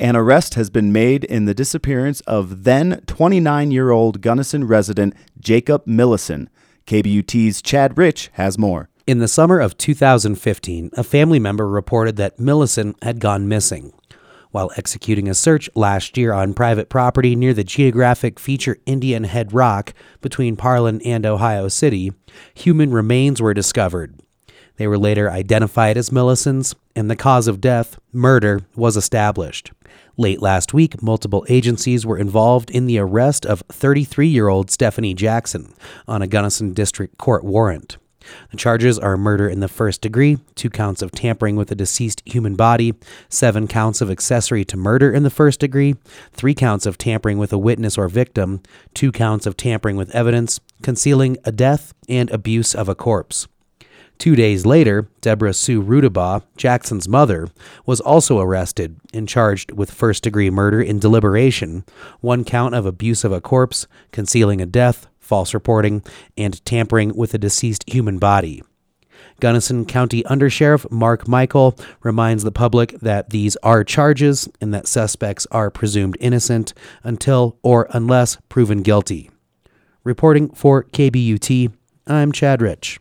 An arrest has been made in the disappearance of then 29 year old Gunnison resident Jacob Millison. KBUT's Chad Rich has more. In the summer of 2015, a family member reported that Millison had gone missing. While executing a search last year on private property near the geographic feature Indian Head Rock between Parlin and Ohio City, human remains were discovered. They were later identified as Millison's, and the cause of death, murder, was established. Late last week, multiple agencies were involved in the arrest of 33 year old Stephanie Jackson on a Gunnison District Court warrant. The charges are murder in the first degree, two counts of tampering with a deceased human body, seven counts of accessory to murder in the first degree, three counts of tampering with a witness or victim, two counts of tampering with evidence, concealing a death, and abuse of a corpse. Two days later, Deborah Sue Rudibaugh, Jackson's mother, was also arrested and charged with first degree murder in deliberation, one count of abuse of a corpse, concealing a death, false reporting, and tampering with a deceased human body. Gunnison County Undersheriff Mark Mykol reminds the public that these are charges and that suspects are presumed innocent until or unless proven guilty. Reporting for KBUT, I'm Chad Rich.